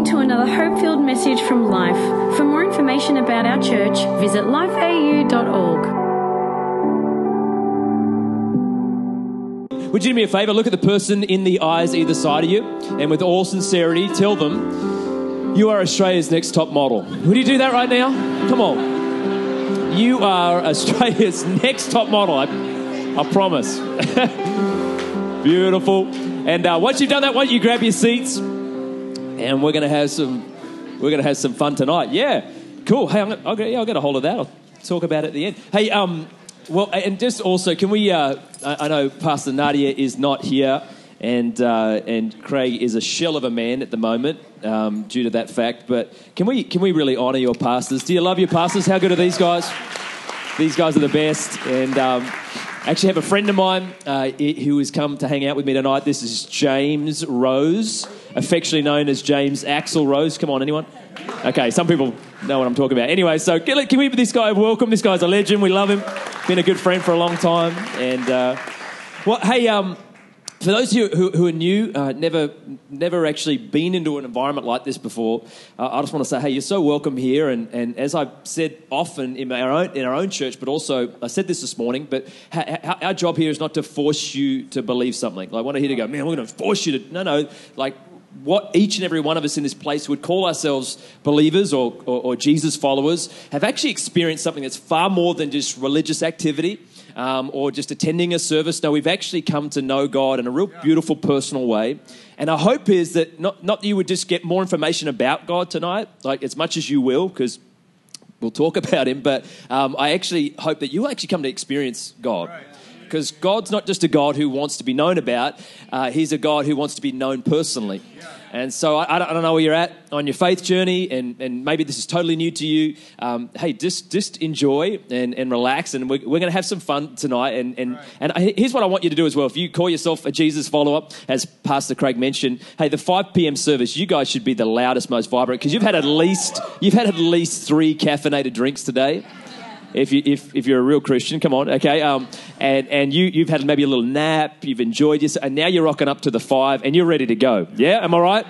listening to another hope filled message from Life. For more information about our church, visit lifeau.org. Would you do me a favor? Look at the person in the eyes either side of you, and with all sincerity, tell them you are Australia's next top model. Would you do that right now? Come on. You are Australia's next top model. I, I promise. Beautiful. And uh, once you've done that, why don't you grab your seats, and we're gonna have some we're gonna have some fun tonight. Yeah, cool. Hey, I'm, I'll, get, yeah, I'll get a hold of that. I'll talk about it at the end. Hey, um, well, and just also, can we? Uh, I, I know Pastor Nadia is not here, and uh, and Craig is a shell of a man at the moment um, due to that fact. But can we can we really honour your pastors? Do you love your pastors? How good are these guys? These guys are the best, and. Um, actually have a friend of mine uh, who has come to hang out with me tonight. This is James Rose, affectionately known as James Axl Rose. Come on, anyone? Okay, some people know what I'm talking about. Anyway, so can, we give this guy a welcome? This guy's a legend. We love him. Been a good friend for a long time. And, uh, well, hey, um, for those you who, who are new, uh, never, never actually been into an environment like this before, uh, I just want to say, hey, you're so welcome here. And, and as I've said often in our, own, in our own church, but also I said this this morning, but ha- ha- our job here is not to force you to believe something. Like, I want to hear to go, man, we're going to force you to. No, no. Like, what each and every one of us in this place would call ourselves believers or, or, or Jesus followers have actually experienced something that's far more than just religious activity um, or just attending a service. No, we've actually come to know God in a real beautiful, personal way. And our hope is that not, not that you would just get more information about God tonight, like as much as you will, because we'll talk about Him, but um, I actually hope that you'll actually come to experience God. Because God's not just a God who wants to be known about, uh, He's a God who wants to be known personally. And so I, I, don't, know where you're at on your faith journey, and, and maybe this is totally new to you. Um, hey, just just enjoy and, and relax, and we're, we're going to have some fun tonight. And, and, right. and here's what I want you to do as well. If you call yourself a Jesus follower, as Pastor Craig mentioned, hey, the 5 p.m. service, you guys should be the loudest, most vibrant, because you've had at least you've had at least three caffeinated drinks today if you if, if you're a real Christian, come on, okay. Um, and and you you've had maybe a little nap, you've enjoyed yourself, and now you're rocking up to the five, and you're ready to go. Yeah, am I right?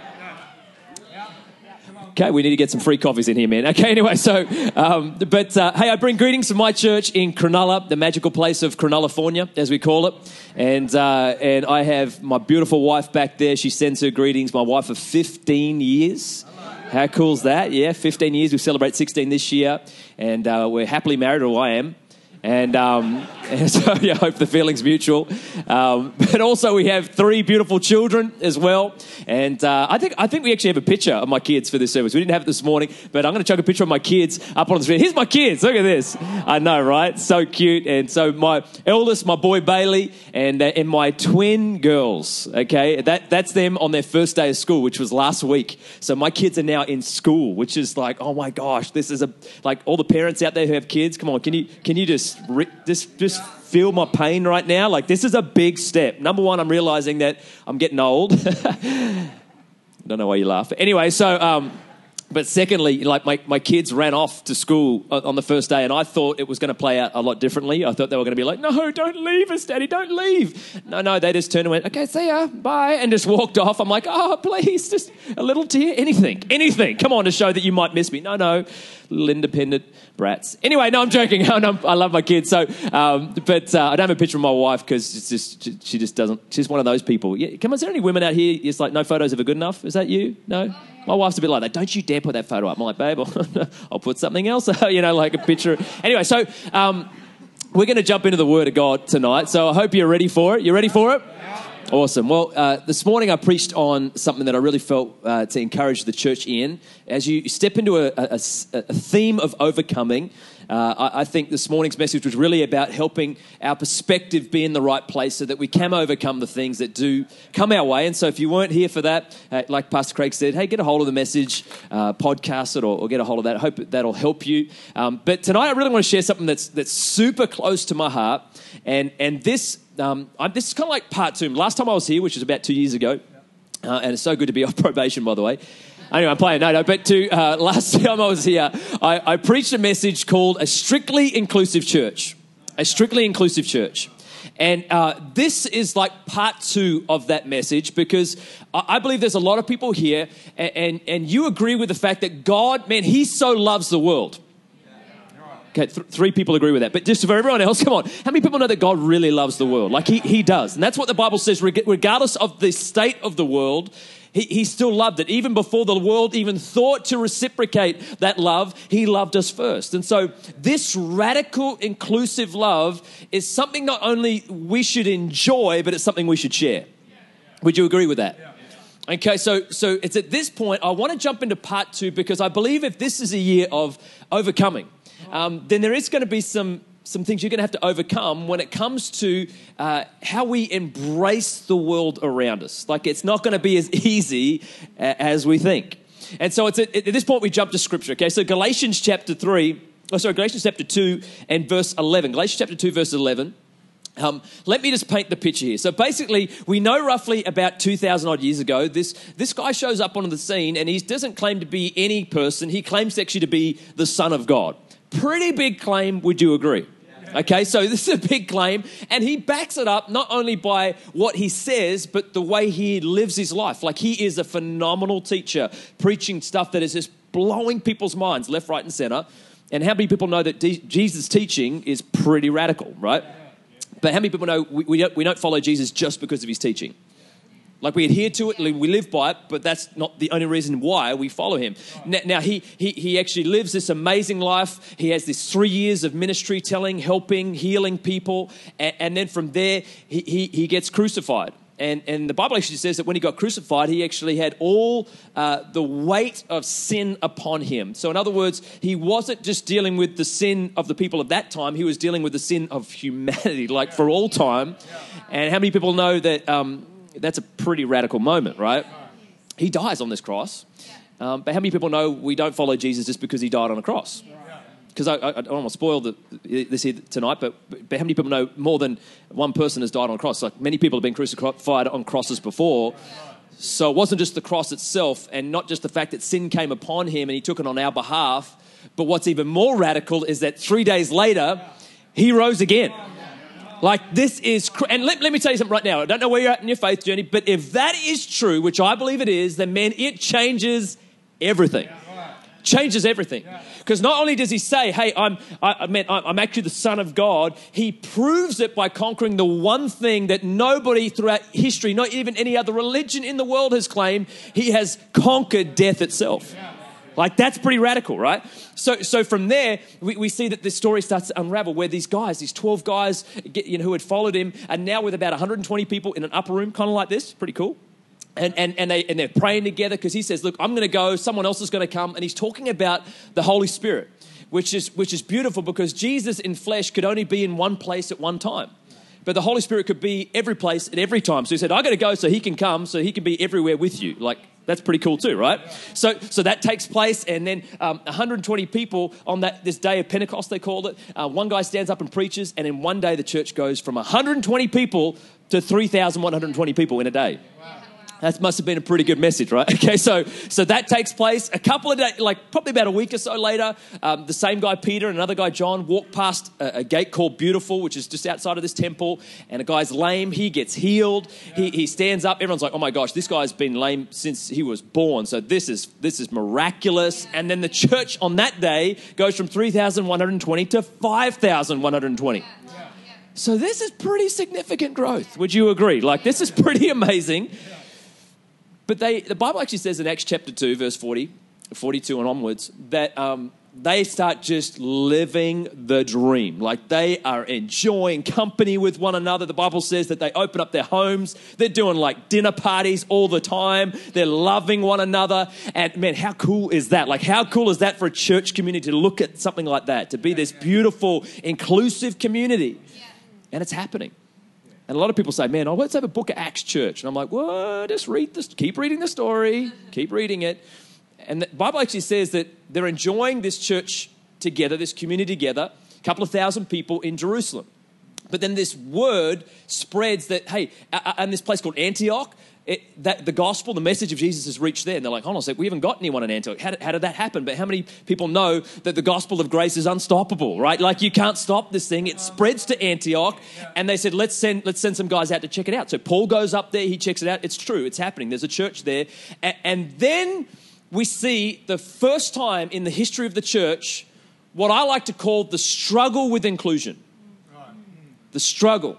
Okay, we need to get some free coffees in here, man. Okay, anyway, so, um, but uh, hey, I bring greetings from my church in Cronulla, the magical place of Cronullafornia, as we call it. And, uh, and I have my beautiful wife back there. She sends her greetings, my wife of 15 years. How cool is that? Yeah, 15 years. We celebrate 16 this year, and uh, we're happily married, or I am. And, um, so yeah, I hope the feeling's mutual. Um, but also we have three beautiful children as well. And uh, I think I think we actually have a picture of my kids for this service. We didn't have it this morning, but I'm going to chuck a picture of my kids up on the screen. Here's my kids. Look at this. I know, right? So cute. And so my eldest, my boy Bailey, and uh, and my twin girls. Okay, that that's them on their first day of school, which was last week. So my kids are now in school, which is like, oh my gosh, this is a like all the parents out there who have kids. Come on, can you can you just just just feel my pain right now? Like this is a big step. Number one, I'm realizing that I'm getting old. I don't know why you laugh. Anyway, so um, but secondly, like my, my kids ran off to school on the first day, and I thought it was going to play out a lot differently. I thought they were going to be like, "No, don't leave us, Daddy, don't leave." No, no, they just turned and went, "Okay, see ya, bye," and just walked off. I'm like, "Oh, please, just a little tear, anything, anything. Come on to show that you might miss me." No, no, little independent brats. Anyway, no, I'm joking. I love my kids, so um, but uh, I don't have a picture of my wife because it's just she just doesn't. She's one of those people. Yeah, come on, is there any women out here? It's like no photos ever good enough. Is that you? No. My wife's a bit like that. Don't you dare put that photo up. I'm like, babe, I'll, I'll put something else, you know, like a picture. Anyway, so um, we're going to jump into the Word of God tonight. So I hope you're ready for it. You ready for it? Awesome. Well, uh, this morning I preached on something that I really felt uh, to encourage the church in. As you step into a, a, a theme of overcoming, uh, I, I, think this morning's message was really about helping our perspective be in the right place so that we can overcome the things that do come our way. And so, if you weren't here for that, uh, like Pastor Craig said, hey, get a hold of the message, uh, podcast it, or, or, get a hold of that. I hope that'll help you. Um, but tonight, I really want to share something that's that's super close to my heart, and and this um, this is kind of like part two. Last time I was here, which was about two years ago, uh, and it's so good to be off probation, by the way. Anyway, I'm playing. No, no. But to uh, last time I was here, I, I preached a message called a strictly inclusive church. A strictly inclusive church. And uh, this is like part two of that message because I believe there's a lot of people here, and, and, and you agree with the fact that God, man, He so loves the world. Okay, th- three people agree with that. But just for everyone else, come on. How many people know that God really loves the world? Like he, he does. And that's what the Bible says, reg- regardless of the state of the world, he, he still loved it. Even before the world even thought to reciprocate that love, he loved us first. And so this radical, inclusive love is something not only we should enjoy, but it's something we should share. Would you agree with that? Okay, so so it's at this point I want to jump into part two because I believe if this is a year of overcoming, um, then there is going to be some some things you're going to have to overcome when it comes to uh, how we embrace the world around us. Like it's not going to be as easy as we think. And so it's at, at this point we jump to scripture. Okay, so Galatians chapter three, oh sorry, Galatians chapter two and verse eleven. Galatians chapter two verse eleven. Um, let me just paint the picture here. So basically, we know roughly about 2,000 odd years ago, this, this guy shows up onto the scene and he doesn't claim to be any person. He claims actually to be the Son of God. Pretty big claim, would you agree? Okay, so this is a big claim, and he backs it up not only by what he says, but the way he lives his life. Like he is a phenomenal teacher, preaching stuff that is just blowing people's minds left, right, and center. And how many people know that D- Jesus' teaching is pretty radical, right? But how many people know we, we, don't, we don't follow Jesus just because of his teaching? Like we adhere to it, we live by it, but that's not the only reason why we follow him. Now, now he, he, he actually lives this amazing life. He has this three years of ministry telling, helping, healing people. And, and then from there, he, he, he gets crucified. And, and the Bible actually says that when he got crucified, he actually had all uh, the weight of sin upon him. So, in other words, he wasn't just dealing with the sin of the people of that time, he was dealing with the sin of humanity, like for all time. And how many people know that um, that's a pretty radical moment, right? He dies on this cross. Um, but how many people know we don't follow Jesus just because he died on a cross? Because I, I, I don't want to spoil the, this here tonight, but, but how many people know more than one person has died on a cross? Like many people have been crucified on crosses before. So it wasn't just the cross itself and not just the fact that sin came upon him and he took it on our behalf. But what's even more radical is that three days later, he rose again. Like this is, cr- and let, let me tell you something right now. I don't know where you're at in your faith journey, but if that is true, which I believe it is, then man, it changes everything. Changes everything. Because not only does he say, "Hey, I'm, I, I mean, I'm actually the Son of God," he proves it by conquering the one thing that nobody throughout history, not even any other religion in the world, has claimed. He has conquered death itself. Like that's pretty radical, right? So, so from there, we, we see that this story starts to unravel where these guys, these 12 guys get, you know, who had followed him, are now with about 120 people in an upper room, kind of like this. Pretty cool. And, and, and, they, and they're praying together because he says, Look, I'm going to go, someone else is going to come. And he's talking about the Holy Spirit, which is, which is beautiful because Jesus in flesh could only be in one place at one time. But the Holy Spirit could be every place at every time. So he said, I got to go so he can come, so he can be everywhere with you. Like, that's pretty cool too, right? So, so that takes place, and then um, 120 people on that this day of Pentecost, they called it. Uh, one guy stands up and preaches, and in one day the church goes from 120 people to 3,120 people in a day. That must have been a pretty good message, right? Okay, so so that takes place a couple of days, like probably about a week or so later. Um, the same guy Peter and another guy John walk past a, a, gate called Beautiful, which is just outside of this temple, and a guy's lame. He gets healed. He, he stands up. Everyone's like, "Oh my gosh, this guy's been lame since he was born." So this is this is miraculous. And then the church on that day goes from three thousand one hundred twenty to five thousand one hundred twenty. So this is pretty significant growth. Would you agree? Like this is pretty amazing. But they, the Bible actually says in Acts chapter 2, verse 40, 42 and onwards, that um, they start just living the dream. Like they are enjoying company with one another. The Bible says that they open up their homes. They're doing like dinner parties all the time. They're loving one another. And man, how cool is that? Like, how cool is that for a church community to look at something like that, to be this beautiful, inclusive community? And it's happening. And a lot of people say, man, oh, let's have a book of Acts church. And I'm like, well, just read this, keep reading the story, keep reading it. And the Bible actually says that they're enjoying this church together, this community together, a couple of thousand people in Jerusalem. But then this word spreads that, hey, and this place called Antioch, it, that the gospel, the message of Jesus has reached there. And they're like, hold on a sec, we haven't got anyone in Antioch. How did, how did that happen? But how many people know that the gospel of grace is unstoppable, right? Like you can't stop this thing. It spreads to Antioch. And they said, let's send, let's send some guys out to check it out. So Paul goes up there, he checks it out. It's true, it's happening. There's a church there. And, and then we see the first time in the history of the church what I like to call the struggle with inclusion. The struggle.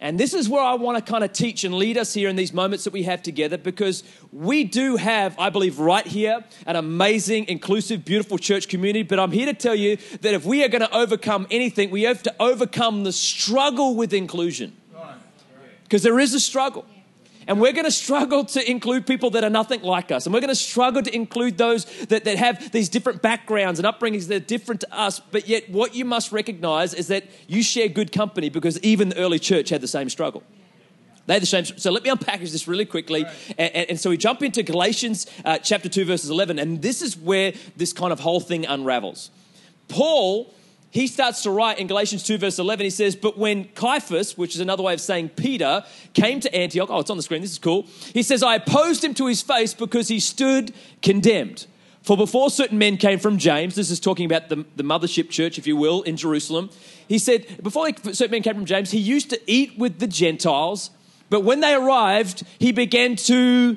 And this is where I want to kind of teach and lead us here in these moments that we have together because we do have, I believe, right here, an amazing, inclusive, beautiful church community. But I'm here to tell you that if we are going to overcome anything, we have to overcome the struggle with inclusion. Because there is a struggle. And we're going to struggle to include people that are nothing like us. And we're going to struggle to include those that, that have these different backgrounds and upbringings that are different to us. But yet, what you must recognize is that you share good company because even the early church had the same struggle. They had the same. So let me unpackage this really quickly. And, and, and so we jump into Galatians uh, chapter 2, verses 11. And this is where this kind of whole thing unravels. Paul he starts to write in Galatians 2, verse 11. He says, But when Cephas, which is another way of saying Peter, came to Antioch, oh, it's on the screen, this is cool. He says, I opposed him to his face because he stood condemned. For before certain men came from James, this is talking about the, the mothership church, if you will, in Jerusalem. He said, Before certain men came from James, he used to eat with the Gentiles, but when they arrived, he began to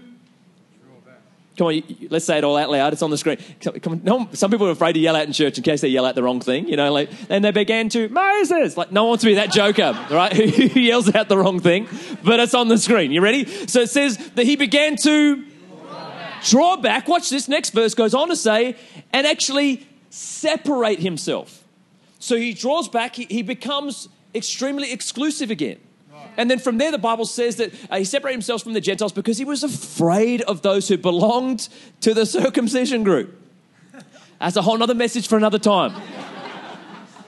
Come on, let's say it all out loud. It's on the screen. Come on, some people are afraid to yell out in church in case they yell out the wrong thing, you know. Like, and they began to Moses. Like, no one wants to be that joker, right? Who yells out the wrong thing, but it's on the screen. You ready? So it says that he began to draw back. Watch this. Next verse goes on to say, and actually separate himself. So he draws back. He, he becomes extremely exclusive again. And then from there, the Bible says that uh, he separated himself from the Gentiles because he was afraid of those who belonged to the circumcision group. That's a whole other message for another time.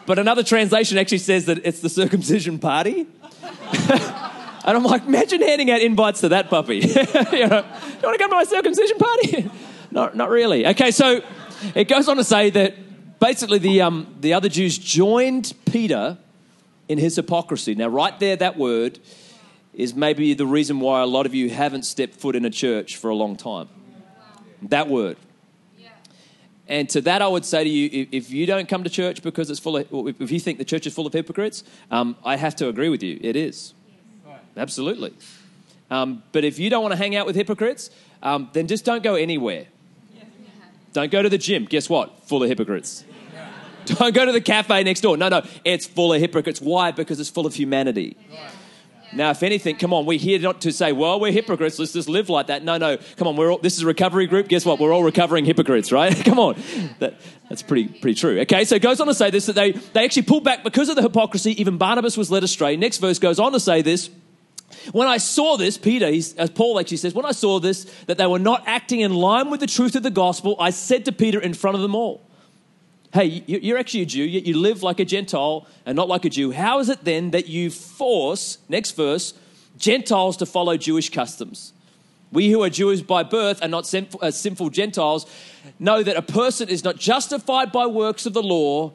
But another translation actually says that it's the circumcision party. and I'm like, imagine handing out invites to that puppy. you, know, you want to come to my circumcision party? not, not really. Okay, so it goes on to say that basically the, um, the other Jews joined Peter in his hypocrisy. Now, right there, that word is maybe the reason why a lot of you haven't stepped foot in a church for a long time. That word. And to that, I would say to you, if you don't come to church because it's full of, if you think the church is full of hypocrites, um, I have to agree with you. It is. Absolutely. Um, but if you don't want to hang out with hypocrites, um, then just don't go anywhere. Don't go to the gym. Guess what? Full of hypocrites. Don't go to the cafe next door. No, no, it's full of hypocrites. Why? Because it's full of humanity. Now, if anything, come on, we're here not to say, well, we're hypocrites, let's just live like that. No, no, come on, we're all, this is a recovery group. Guess what? We're all recovering hypocrites, right? come on. That, that's pretty, pretty true. Okay, so it goes on to say this that they, they actually pulled back because of the hypocrisy. Even Barnabas was led astray. Next verse goes on to say this. When I saw this, Peter, as Paul actually says, when I saw this, that they were not acting in line with the truth of the gospel, I said to Peter in front of them all, hey, you're actually a Jew, yet you live like a Gentile and not like a Jew. How is it then that you force, next verse, Gentiles to follow Jewish customs? We who are Jews by birth and not sinful, uh, sinful Gentiles know that a person is not justified by works of the law,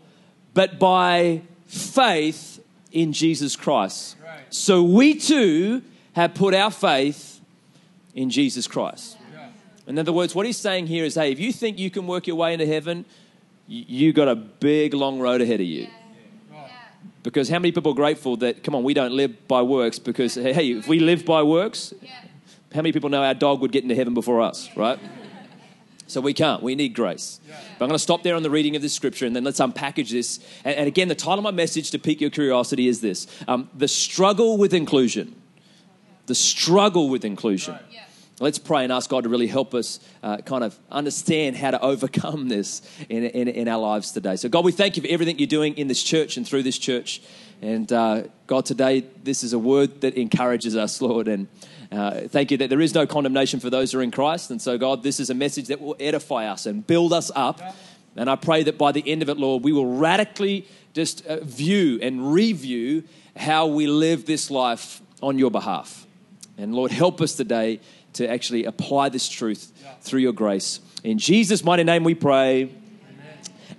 but by faith in Jesus Christ. Right. So we too have put our faith in Jesus Christ. Yeah. In other words, what he's saying here is hey, if you think you can work your way into heaven, you got a big long road ahead of you. Because how many people are grateful that, come on, we don't live by works because, hey, if we live by works, how many people know our dog would get into heaven before us, right? So we can't. We need grace. But I'm going to stop there on the reading of this scripture and then let's unpackage this. And, and again, the title of my message to pique your curiosity is this um, The Struggle with Inclusion. The Struggle with Inclusion. Right. Let's pray and ask God to really help us uh, kind of understand how to overcome this in, in, in, our lives today. So, God, we thank you for everything you're doing in this church and through this church. And uh, God, today, this is a word that encourages us, Lord. And uh, thank you that there is no condemnation for those who are in Christ. And so, God, this is a message that will edify us and build us up. And I pray that by the end of it, Lord, we will radically just uh, view and review how we live this life on your behalf. And Lord, help us today to actually apply this truth through your grace. In Jesus' mighty name we pray.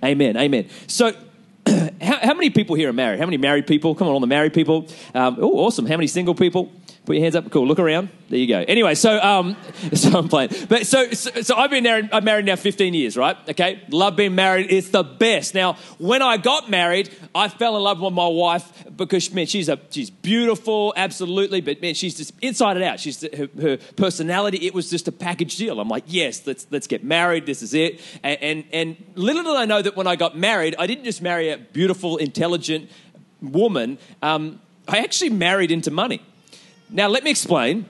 Amen. Amen. Amen. So, how, how, many people here are married? How many married people? Come on, all the married people. Um, oh, awesome. How many single people? Put your hands up. Cool. Look around. There you go. Anyway, so um, so I'm playing. But so so, so I've been there. I'm married now 15 years, right? Okay. Love being married. It's the best. Now, when I got married, I fell in love with my wife because man, she's a she's beautiful, absolutely. But man, she's just inside and out. She's her, her personality. It was just a package deal. I'm like, yes, let's let's get married. This is it. And and, and little did I know that when I got married, I didn't just marry a beautiful, intelligent woman. Um, I actually married into money. Now, let me explain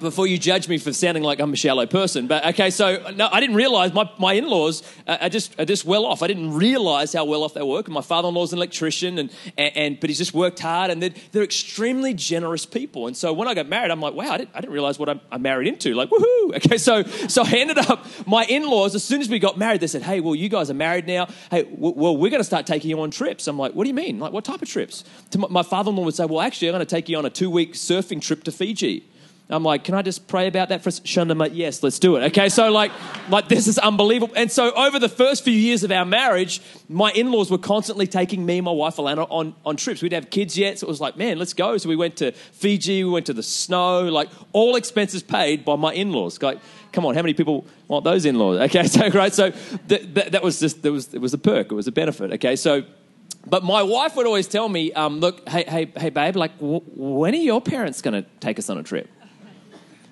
before you judge me for sounding like I'm a shallow person. But okay, so no, I didn't realize my, my in laws are just, are just well off. I didn't realize how well off they. And my father in law's an electrician, and, and, and, but he's just worked hard, and they're, they're extremely generous people. And so when I got married, I'm like, wow, I didn't, I didn't realize what I'm, I'm married into. Like, woohoo. Okay, so, so I ended up, my in laws, as soon as we got married, they said, hey, well, you guys are married now. Hey, w- well, we're going to start taking you on trips. I'm like, what do you mean? Like, what type of trips? To my, my father in law would say, well, actually, I'm going to take you on a two week surfing trip to Fiji. I'm like, can I just pray about that for Shandama? Yes, let's do it. Okay, so like, like this is unbelievable. And so over the first few years of our marriage, my in-laws were constantly taking me and my wife Alana on, on trips. We didn't have kids yet, so it was like, man, let's go. So we went to Fiji, we went to the snow, like all expenses paid by my in-laws. Like, come on, how many people want those in-laws? Okay, so right, so that, that, that was just that was it was a perk, it was a benefit. Okay, so. But my wife would always tell me, um, "Look, hey, hey, hey, babe, like, w- when are your parents going to take us on a trip?"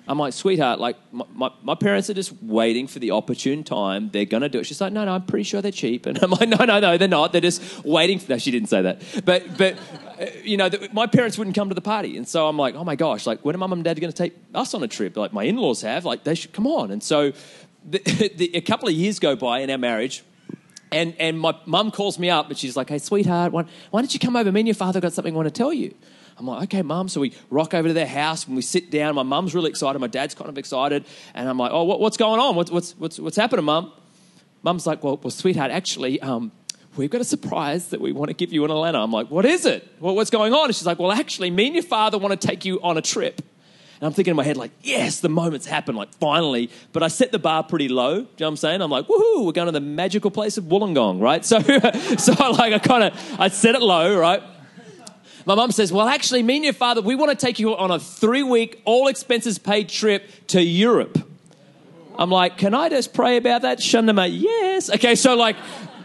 I'm like, sweetheart, like my, my, my, parents are just waiting for the opportune time. They're to do it. She's like, no, no, I'm pretty sure they're cheap. And I'm like, no, no, no, they're not. They're just waiting. For... No, she didn't say that. But, but uh, you know, the, my parents wouldn't come to the party. And so I'm like, oh my gosh, like when are mum and dad to take us on a trip? Like my in-laws have, like they should come on. And so the, the, a couple of years go by in our marriage. And, and my mum calls me up and she's like, hey, sweetheart, why, why don't you come over? Me and your father got something I want to tell you. I'm like, okay, mum. So we rock over to their house and we sit down. My mum's really excited. My dad's kind of excited. And I'm like, oh, what, what's going on? What's, what's, what's, what's happening, mum? Mum's like, well, well sweetheart, actually, um, we've got a surprise that we want to give you in Alana. I'm like, what is it? Well, what's going on? And she's like, well, actually, me and your father want to take you on a trip. And I'm thinking in my head, like, yes, the moment's happened, like, finally. But I set the bar pretty low. Do you know what I'm saying? I'm like, woohoo, we're going to the magical place of Wollongong, right? So, so like, I kind of, I set it low, right? My mum says, Well, actually, me and your father, we want to take you on a three week, all expenses paid trip to Europe. I'm like, Can I just pray about that? Shandama, yes. Okay, so like,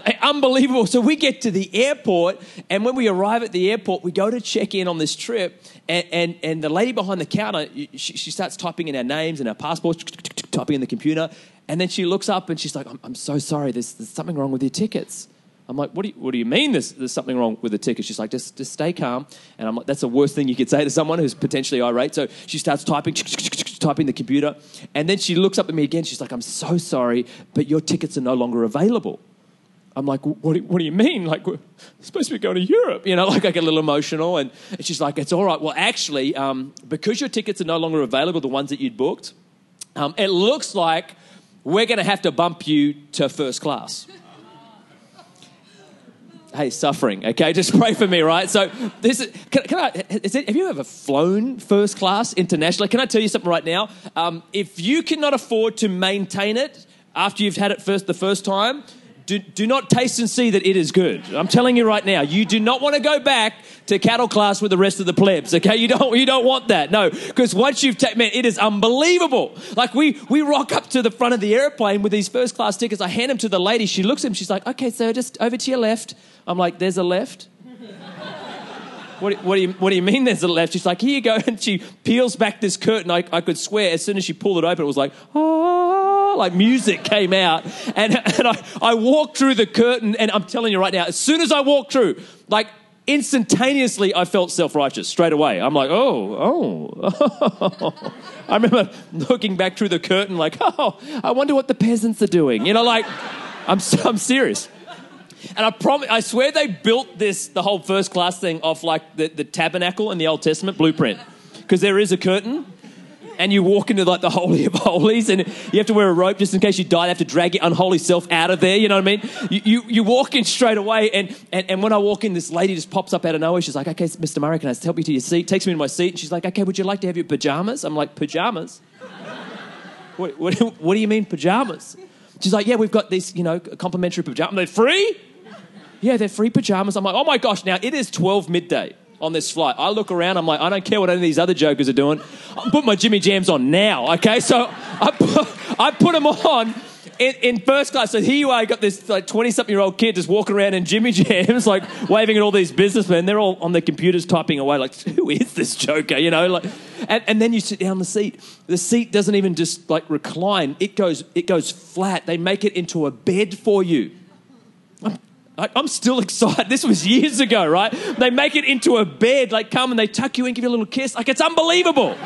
eh, unbelievable. So we get to the airport, and when we arrive at the airport, we go to check in on this trip, and, and, and the lady behind the counter, she, she starts typing in our names and our passports, typing in the computer, and then she looks up and she's like, I'm, I'm so sorry, there's, there's something wrong with your tickets. I'm like, what do you, what do you mean there's, there's something wrong with the ticket? She's like, just, just stay calm. And I'm like, that's the worst thing you could say to someone who's potentially irate. So she starts typing, typing the computer. And then she looks up at me again. She's like, I'm so sorry, but your tickets are no longer available. I'm like, what do, what do you mean? Like, we're supposed to be going to Europe. You know, like I get a little emotional. And, and she's like, it's all right. Well, actually, um, because your tickets are no longer available, the ones that you'd booked, um, it looks like we're going to have to bump you to first class hey, suffering, okay? Just pray for me, right? So, this is, can, can I, it, have you ever flown first class internationally? Can I tell you something right now? Um, if you cannot afford to maintain it after you've had it first the first time, do, do not taste and see that it is good. I'm telling you right now, you do not want to go back to cattle class with the rest of the plebs, okay? You don't, you don't want that, no. Because once you've taken, man, it is unbelievable. Like we, we rock up to the front of the airplane with these first class tickets. I hand them to the lady. She looks at them. She's like, okay, sir, just over to your left. I'm like, there's a left. What, what, do you, what do you mean there's a left? She's like, here you go. And she peels back this curtain. I, I could swear as soon as she pulled it open, it was like, oh, like music came out. And, and I, I walked through the curtain, and I'm telling you right now, as soon as I walked through, like instantaneously, I felt self righteous straight away. I'm like, oh, oh. I remember looking back through the curtain, like, oh, I wonder what the peasants are doing. You know, like, I'm, I'm serious. And I promise, I swear they built this, the whole first class thing off like the, the tabernacle in the Old Testament blueprint. Because there is a curtain and you walk into like the holy of holies and you have to wear a rope just in case you die. They have to drag your unholy self out of there. You know what I mean? You, you, you walk in straight away and, and, and when I walk in, this lady just pops up out of nowhere. She's like, okay, Mr. Murray, can I help you to your seat? Takes me to my seat and she's like, okay, would you like to have your pajamas? I'm like, pajamas? what, what, what do you mean pajamas? She's like, yeah, we've got these, you know, complimentary pajamas. Are They're free? Yeah, they're free pajamas. I'm like, oh my gosh, now it is 12 midday on this flight. I look around, I'm like, I don't care what any of these other jokers are doing. I put my Jimmy Jams on now, okay? So I put, I put them on in, in, first class. So here you are, you got this like 20 something year old kid just walking around in Jimmy Jams, like waving at all these businessmen. They're all on their computers typing away, like, who is this joker? You know, like, and, and then you sit down the seat. The seat doesn't even just like recline, it goes, it goes flat. They make it into a bed for you. I'm, I'm still excited. This was years ago, right? They make it into a bed, like come and they tuck you in, give you a little kiss. Like it's unbelievable.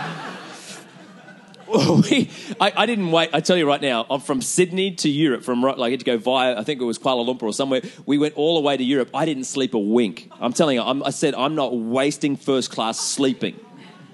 we, I, I, didn't wait. I tell you right now, I'm from Sydney to Europe. From like I had to go via, I think it was Kuala Lumpur or somewhere. We went all the way to Europe. I didn't sleep a wink. I'm telling you, I'm, I said I'm not wasting first class sleeping.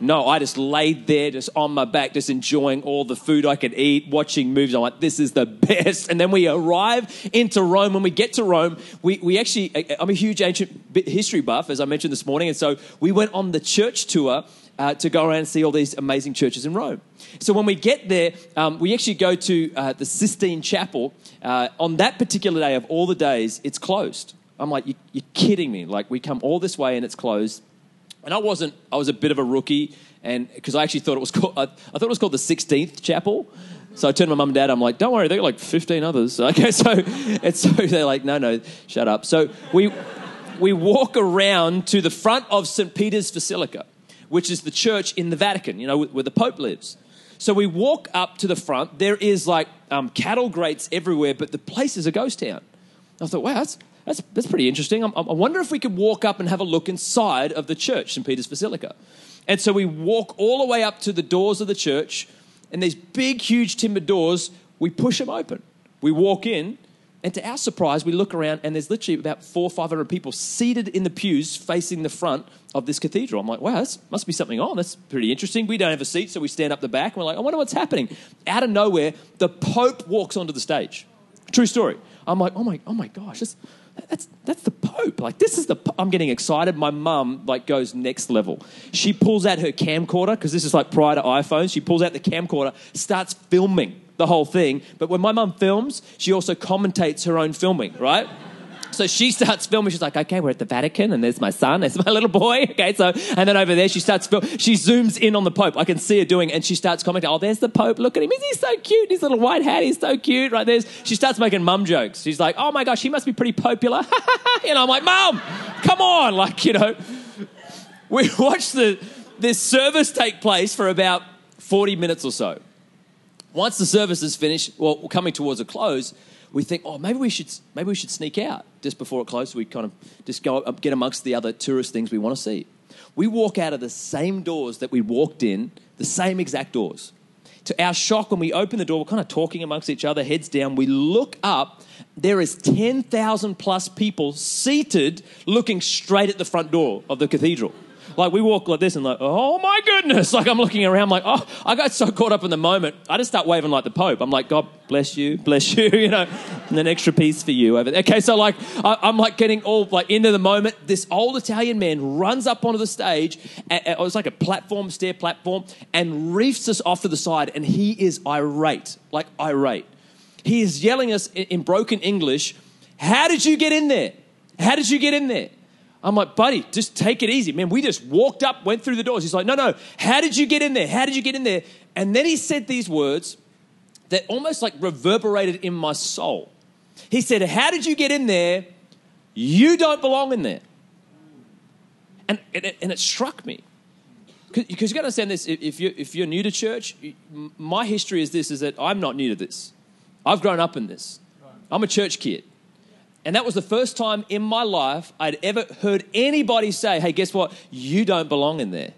No, I just laid there, just on my back, just enjoying all the food I could eat, watching movies. I'm like, this is the best. And then we arrive into Rome. When we get to Rome, we, we actually, I'm a huge ancient history buff, as I mentioned this morning. And so we went on the church tour uh, to go around and see all these amazing churches in Rome. So when we get there, um, we actually go to uh, the Sistine Chapel. Uh, on that particular day of all the days, it's closed. I'm like, you, you're kidding me. Like, we come all this way and it's closed. And I wasn't, I was a bit of a rookie, and because I actually thought it was called, I, I thought it was called the 16th Chapel. So I turned to my mum and dad. I'm like, "Don't worry, they got like 15 others." Okay, so it's so they're like, "No, no, shut up." So we we walk around to the front of St. Peter's Basilica, which is the church in the Vatican, you know, where the Pope lives. So we walk up to the front. There is like um, cattle grates everywhere, but the place is a ghost town. I thought, wow, that's, that's, that's pretty interesting. I, I wonder if we could walk up and have a look inside of the church, St. Peter's Basilica. And so we walk all the way up to the doors of the church, and these big, huge timber doors, we push them open. We walk in, and to our surprise, we look around and there's literally about four or five hundred people seated in the pews facing the front of this cathedral. I'm like, wow, this must be something on. That's pretty interesting. We don't have a seat, so we stand up the back and we're like, I wonder what's happening. Out of nowhere, the Pope walks onto the stage. True story. I'm like, oh my, oh my gosh, this, that's that's the Pope. Like this is the. I'm getting excited. My mum like goes next level. She pulls out her camcorder because this is like prior to iPhones. She pulls out the camcorder, starts filming the whole thing. But when my mum films, she also commentates her own filming, right? So she starts filming. She's like, okay, we're at the Vatican, and there's my son, there's my little boy. Okay, so and then over there she starts. She zooms in on the Pope. I can see her doing, and she starts commenting. Oh, there's the Pope. Look at him. Isn't he so cute? His little white hat. He's so cute. Right there's. She starts making mum jokes. She's like, oh my gosh, he must be pretty popular. you know, I'm like, mum, come on, like you know. We watched the this service take place for about 40 minutes or so. Once the service is finished, well, coming towards a close, we think, oh, maybe we should maybe we should sneak out just before it closes. We kind of just go up, get amongst the other tourist things we want to see. We walk out of the same doors that we walked in, the same exact doors. To our shock, when we open the door, we're kind of talking amongst each other, heads down. We look up. There is 10,000 plus people seated looking straight at the front door of the cathedral. Like we walk like this and like, oh my goodness. Like I'm looking around like, oh, I got so caught up in the moment. I just start waving like the Pope. I'm like, God bless you, bless you, you know, and an extra piece for you over there. Okay, so like I, am like getting all like into the moment. This old Italian man runs up onto the stage. And, oh, it was like a platform, stair platform, and reefs us off to the side. And he is irate, like irate. He is yelling us in broken English, How did you get in there? How did you get in there? I'm like, buddy, just take it easy. Man, we just walked up, went through the doors. He's like, no, no, how did you get in there? How did you get in there? And then he said these words that almost like reverberated in my soul. He said, How did you get in there? You don't belong in there. And, and, it, and it struck me. Because you've got to understand this. If you're, if you're new to church, my history is this, is that I'm not new to this. I've grown up in this. I'm a church kid. And that was the first time in my life I'd ever heard anybody say, hey, guess what? You don't belong in there.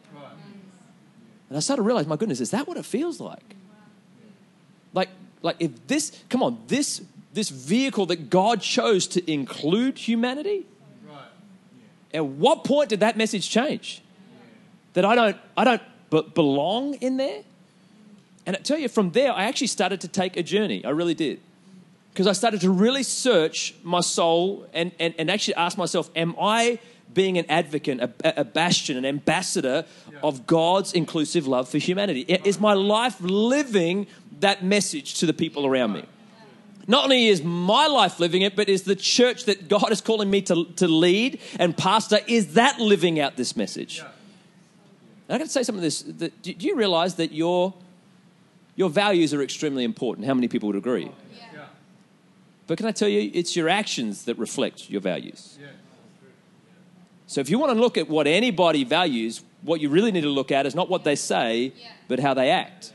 And I started to realize, my goodness, is that what it feels like? Like, like if this, come on, this, this vehicle that God chose to include humanity, at what point did that message change? That I don't, I don't b- belong in there? And I tell you, from there, I actually started to take a journey. I really did because I started to really search my soul and, and, and actually ask myself, am I being an advocate, a, a bastion, an ambassador yeah. of God's inclusive love for humanity? Is my life living that message to the people around me? Not only is my life living it, but is the church that God is calling me to, to lead and pastor, is that living out this message? Yeah. And I got to say something this. That, do you realize that your, your values are extremely important? How many people would agree? Yeah. But can I tell you, it's your actions that reflect your values. Yeah. So if you want to look at what anybody values, what you really need to look at is not what they say, but how they act.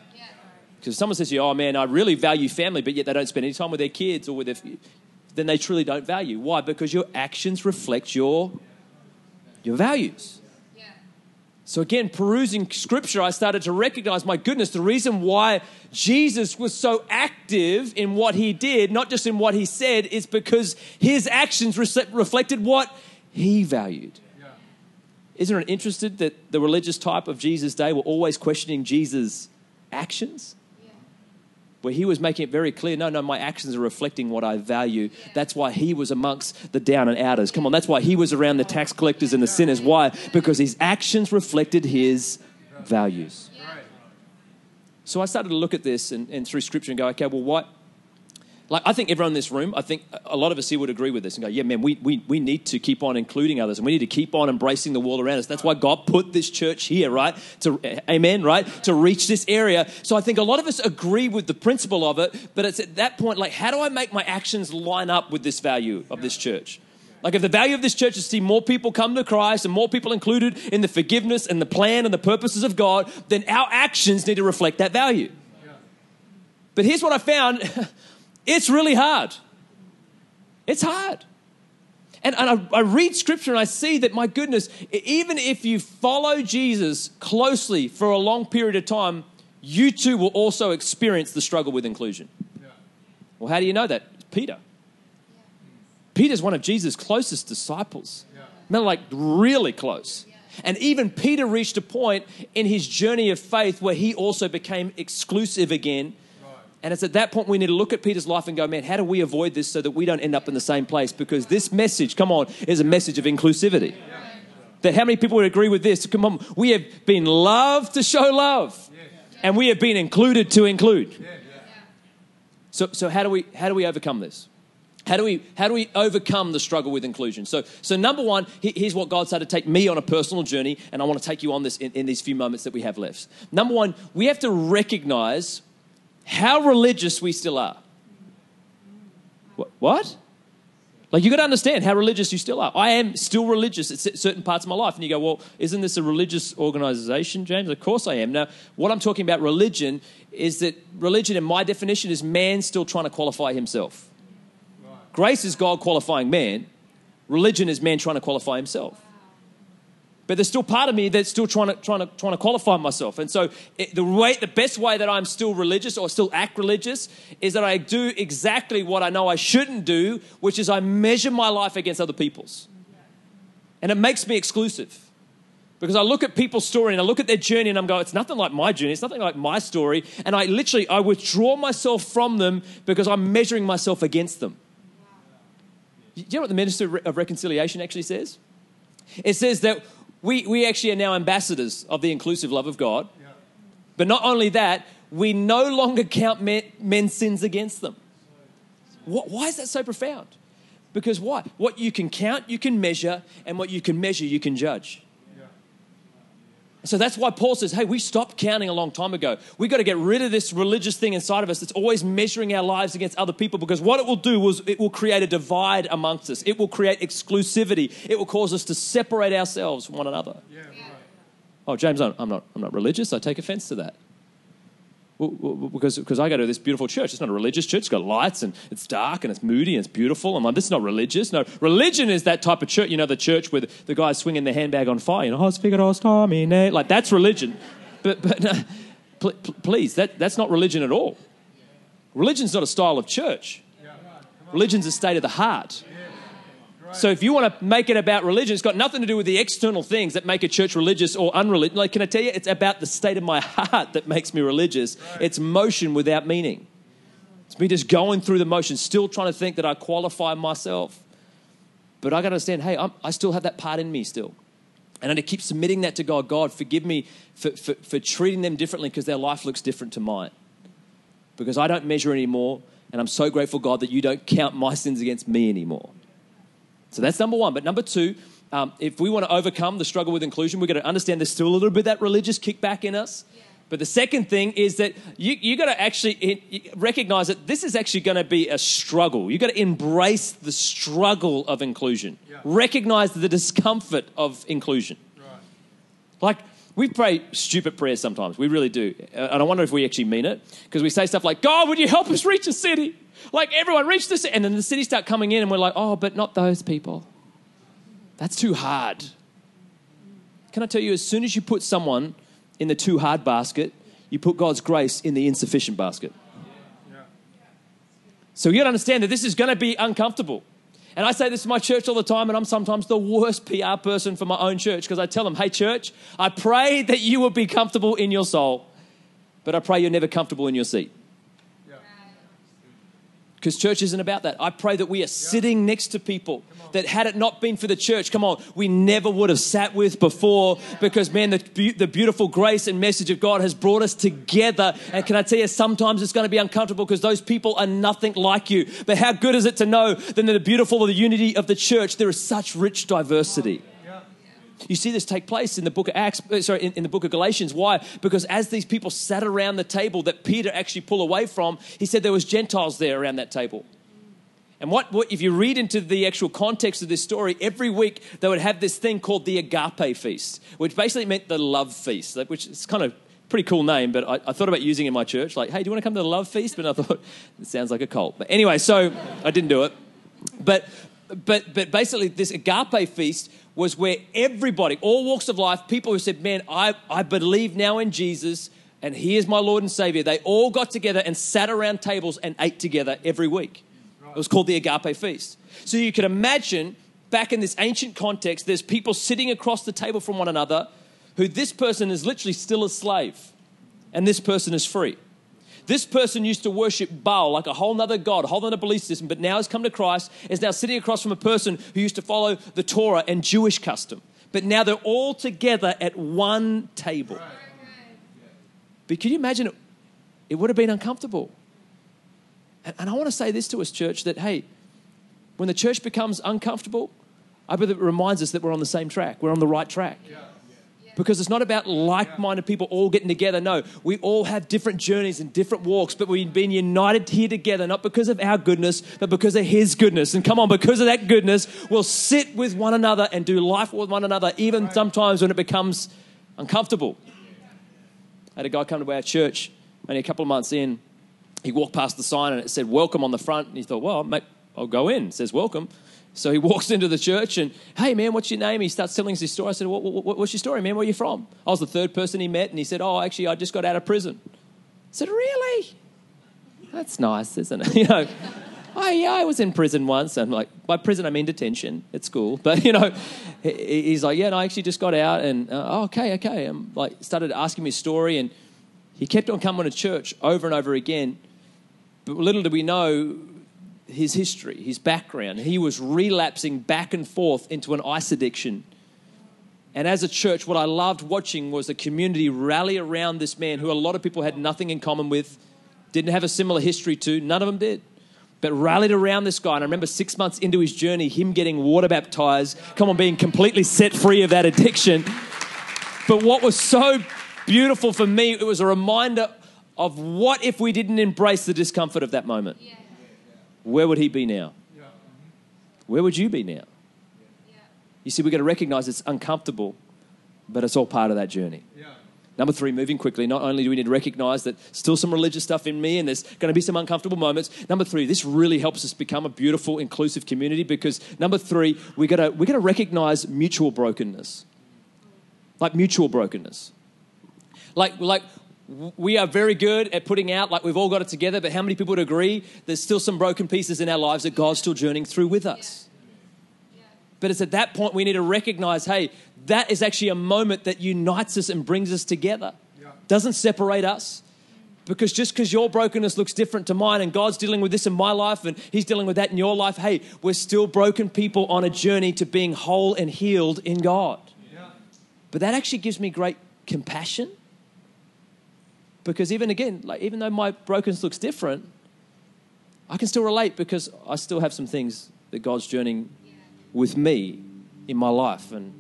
Because someone says to you, oh man, I really value family, but yet they don't spend any time with their kids or with their, then they truly don't value. Why? Because your actions reflect your, your values. So again, perusing scripture, I started to recognize, my goodness, the reason why Jesus was so active in what he did, not just in what he said, is because his actions reflected what he valued. Isn't it interesting that the religious type of Jesus' day were always questioning Jesus' actions? Where he was making it very clear no, no, my actions are reflecting what I value. That's why he was amongst the down and outers. Come on, that's why he was around the tax collectors and the sinners. Why? Because his actions reflected his values. So I started to look at this and, and through scripture and go, okay, well, what, like, I think everyone in this room, I think a lot of us here would agree with this and go, yeah, man, we, we, we need to keep on including others and we need to keep on embracing the world around us. That's why God put this church here, right? To, eh, amen, right? To reach this area. So I think a lot of us agree with the principle of it, but it's at that point, like, how do I make my actions line up with this value of this church? Like, if the value of this church is to see more people come to Christ and more people included in the forgiveness and the plan and the purposes of God, then our actions need to reflect that value. But here's what I found It's really hard. It's hard. And, and I, I, read scripture and I see that, my goodness, even if you follow Jesus closely for a long period of time, you too will also experience the struggle with inclusion. Yeah. Well, how do you know that? Peter. Yeah. Peter's one of Jesus' closest disciples. Yeah. Man, like really close. And even Peter reached a point in his journey of faith where he also became exclusive again and it's at that point we need to look at Peter's life and go, man, how do we avoid this so that we don't end up in the same place? Because this message, come on, is a message of inclusivity. That how many people would agree with this? Come on, we have been loved to show love, and we have been included to include. So, so how do we how do we overcome this? How do we how do we overcome the struggle with inclusion? So, so number one, here's what God started to take me on a personal journey, and I want to take you on this in, in these few moments that we have left. Number one, we have to recognize how religious we still are. What? Like, you got to understand how religious you still are. I am still religious at certain parts of my life. And you go, well, isn't this a religious organization, James? Of course I am. Now, what I'm talking about religion is that religion, in my definition, is man still trying to qualify himself. Grace is God qualifying man, religion is man trying to qualify himself but there's still part of me that's still trying to, trying to, trying to qualify myself. And so it, the, way, the best way that I'm still religious or still act religious is that I do exactly what I know I shouldn't do, which is I measure my life against other people's. And it makes me exclusive. Because I look at people's story and I look at their journey and I'm going, it's nothing like my journey, it's nothing like my story. And I literally, I withdraw myself from them because I'm measuring myself against them. Do you know what the Ministry of Reconciliation actually says? It says that we, we actually are now ambassadors of the inclusive love of God. Yeah. But not only that, we no longer count men, men's sins against them. What, why is that so profound? Because why? What you can count, you can measure, and what you can measure, you can judge. So that's why Paul says, hey, we stopped counting a long time ago. We've got to get rid of this religious thing inside of us that's always measuring our lives against other people because what it will do is it will create a divide amongst us. It will create exclusivity. It will cause us to separate ourselves from one another. Yeah, right. Oh, James, I'm not, I'm not religious. I take offense to that because, because I go to this beautiful church. It's not a religious church. It's got lights and it's dark and it's moody and it's beautiful. I'm like, this is not religious. No, religion is that type of church. You know, the church where the, guy's swinging the handbag on fire. You know, oh, figuros domine. Like, that's religion. But, but uh, pl- pl- please, that, that's not religion at all. Religion's not a style of church. Religion's a state of the heart. So if you want to make it about religion, it's got nothing to do with the external things that make a church religious or unreligious. Like, can I tell you, it's about the state of my heart that makes me religious. Right. It's motion without meaning. It's me just going through the motion, still trying to think that I qualify myself. But I got to understand, hey, I'm, i still have that part in me still. And I need to keep submitting that to God. God, forgive me for, for, for treating them differently because their life looks different to mine. Because I don't measure anymore And I'm so grateful, God, that you don't count my sins against me anymore. So that's number one. But number two, um, if we want to overcome the struggle with inclusion, we've got to understand there's still a little bit that religious kickback in us. But the second thing is that you, you got to actually recognize that this is actually going to be a struggle. You've got to embrace the struggle of inclusion, yeah. recognize the discomfort of inclusion. Right. Like, we pray stupid prayers sometimes. We really do. Uh, and I wonder if we actually mean it. Because we say stuff like, God, would you help us reach a city? Like, everyone, reach the city. And then the city start coming in, and we're like, oh, but not those people. That's too hard. Can I tell you, as soon as you put someone in the too hard basket, you put God's grace in the insufficient basket. So you got to understand that this is going to be uncomfortable. And I say this to my church all the time, and I'm sometimes the worst PR person for my own church because I tell them, hey, church, I pray that you will be comfortable in your soul, but I pray you're never comfortable in your seat because church isn't about that. I pray that we are sitting next to people that had it not been for the church, come on, we never would have sat with before because, man, the, the beautiful grace and message of God has brought us together. And can I tell you, sometimes it's going to be uncomfortable because those people are nothing like you. But how good is it to know that in the beautiful of the unity of the church, there is such rich diversity? You see this take place in the book of Acts, uh, sorry, in, in, the book of Galatians. Why? Because as these people sat around the table that Peter actually pulled away from, he said there was Gentiles there around that table. And what, what if you read into the actual context of this story, every week they would have this thing called the agape feast, which basically meant the love feast, which is kind of pretty cool name, but I, I, thought about using it in my church. Like, hey, do you want to come to the love feast? But I thought it sounds like a cult. But anyway, so I didn't do it. But but but basically, this agape feast was where everybody, all walks of life, people who said, Man, I, I believe now in Jesus and he is my Lord and Savior, they all got together and sat around tables and ate together every week. It was called the Agape Feast. So you can imagine back in this ancient context, there's people sitting across the table from one another who this person is literally still a slave and this person is free. This person used to worship Baal like a whole nother God, a whole other belief system, but now has come to Christ, is now sitting across from a person who used to follow the Torah and Jewish custom. But now they're all together at one table. But can you imagine it? It would have been uncomfortable. And, and I want to say this to us, church, that hey, when the church becomes uncomfortable, I believe it reminds us that we're on the same track. We're on the right track. Yeah because it's not about like minded people all getting together. No, we all have different journeys and different walks, but we've been united here together, not because of our goodness, but because of His goodness. And come on, because of that goodness, we'll sit with one another and do life with one another, even sometimes when it becomes uncomfortable. I had a guy come to our church only a couple of months in. He walked past the sign and it said welcome on the front. And he thought, well, mate, I'll go in. It says welcome. So he walks into the church and, hey, man, what's your name? He starts telling us his story. I said, what, what, what's your story, man? Where are you from? I was the third person he met, and he said, oh, actually, I just got out of prison. I said, really? That's nice, isn't it? You know, oh, yeah, I was in prison once. And like, by prison, I mean detention at school. But, you know, he's like, yeah, no, I actually just got out. And, uh, oh, okay, okay. And like, started asking his story. And he kept on coming to church over and over again. But little did we know, his history, his background. He was relapsing back and forth into an ice addiction. And as a church, what I loved watching was the community rally around this man who a lot of people had nothing in common with, didn't have a similar history to, none of them did. But rallied around this guy. And I remember six months into his journey, him getting water baptized, come on, being completely set free of that addiction. But what was so beautiful for me, it was a reminder of what if we didn't embrace the discomfort of that moment. Yeah where would he be now? Where would you be now? You see, we've got to recognize it's uncomfortable, but it's all part of that journey. Number three, moving quickly, not only do we need to recognize that still some religious stuff in me and there's going to be some uncomfortable moments. Number three, this really helps us become a beautiful, inclusive community because number three, we got to we got to recognize mutual brokenness. Like mutual brokenness. Like, like we are very good at putting out like we've all got it together, but how many people would agree there's still some broken pieces in our lives that God's still journeying through with us? But it's at that point we need to recognize hey, that is actually a moment that unites us and brings us together. Doesn't separate us. Because just because your brokenness looks different to mine and God's dealing with this in my life and He's dealing with that in your life, hey, we're still broken people on a journey to being whole and healed in God. But that actually gives me great compassion because even again, like even though my brokenness looks different, I can still relate because I still have some things that God's journeying with me in my life and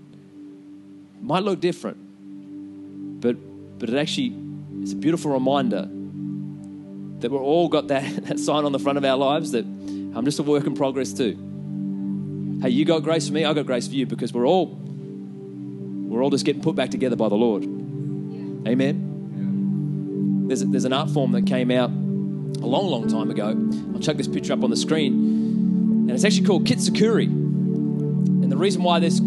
might look different. But but it actually is a beautiful reminder that we're all got that, that sign on the front of our lives that I'm just a work in progress too. Hey, you got grace for me, I got grace for you because we're all we're all just getting put back together by the Lord. Amen. There's, there's an art form that came out a long, long time ago. I'll chuck this picture up on the screen. And it's actually called Kintsukuroi. And the reason why this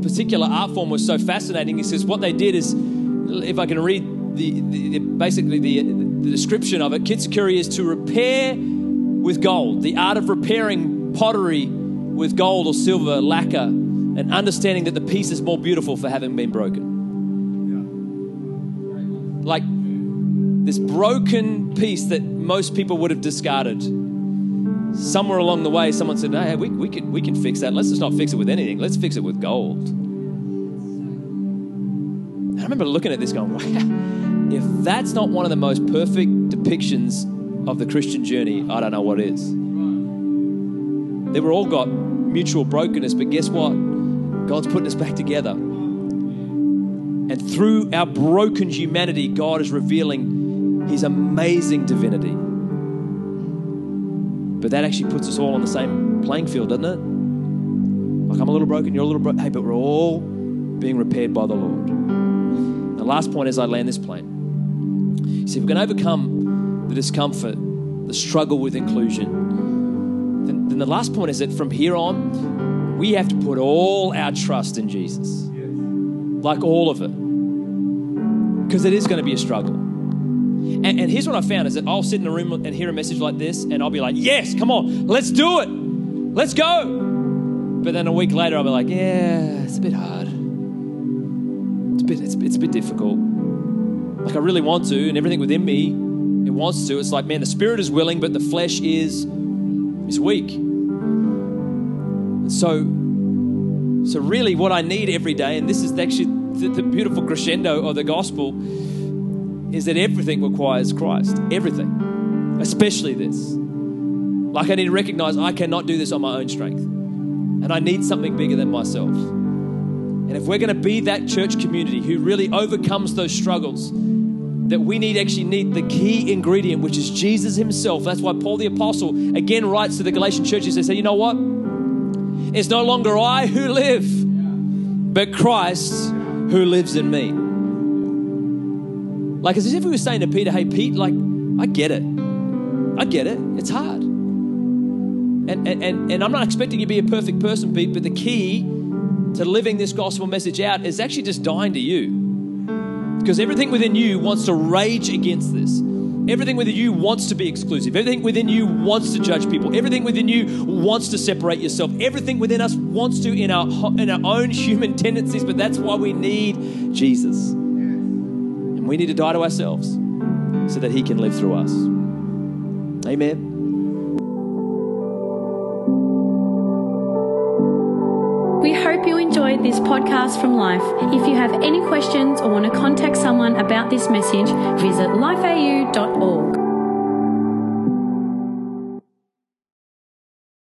particular art form was so fascinating is because what they did is, if I can read the, the, the basically the, the description of it, Kintsukuroi is to repair with gold, the art of repairing pottery with gold or silver lacquer, and understanding that the piece is more beautiful for having been broken. Like this broken piece that most people would have discarded. Somewhere along the way, someone said, "Hey, we, we can we can fix that. Let's just not fix it with anything. Let's fix it with gold." And I remember looking at this, going, "Wow! If that's not one of the most perfect depictions of the Christian journey, I don't know what is." They were all got mutual brokenness, but guess what? God's putting us back together. And through our broken humanity, God is revealing His amazing divinity. But that actually puts us all on the same playing field, doesn't it? Like I'm a little broken, you're a little broken. Hey, but we're all being repaired by the Lord. The last point is I land this plane. See, if we're going to overcome the discomfort, the struggle with inclusion, then, then the last point is that from here on, we have to put all our trust in Jesus. Like all of it. Because it is going to be a struggle. And, and here's what I found is that I'll sit in a room and hear a message like this, and I'll be like, yes, come on, let's do it. Let's go. But then a week later, I'll be like, yeah, it's a bit hard. It's a bit, it's, it's a bit difficult. Like I really want to, and everything within me, it wants to. It's like, man, the spirit is willing, but the flesh is is weak. And so, so really, what I need every day, and this is actually the, the beautiful crescendo of the gospel, is that everything requires Christ. Everything, especially this. Like I need to recognize I cannot do this on my own strength, and I need something bigger than myself. And if we're going to be that church community who really overcomes those struggles, that we need actually need the key ingredient, which is Jesus Himself. That's why Paul the Apostle again writes to the Galatian churches. They say, you know what? It's no longer I who live, but Christ who lives in me. Like as if we were saying to Peter, hey, Pete, like, I get it. I get it. It's hard. And, and, and, I'm not expecting you to be a perfect person, Pete, but the key to living this gospel message out is actually just dying to you. Because everything within you wants to rage against this. Everything within you wants to be exclusive. Everything within you wants to judge people. Everything within you wants to separate yourself. Everything within us wants to in our, in our own human tendencies, but that's why we need Jesus. We need to die to ourselves so that He can live through us. Amen. We hope you enjoyed this podcast from Life. If you have any questions or want to contact someone about this message, visit lifeau.org.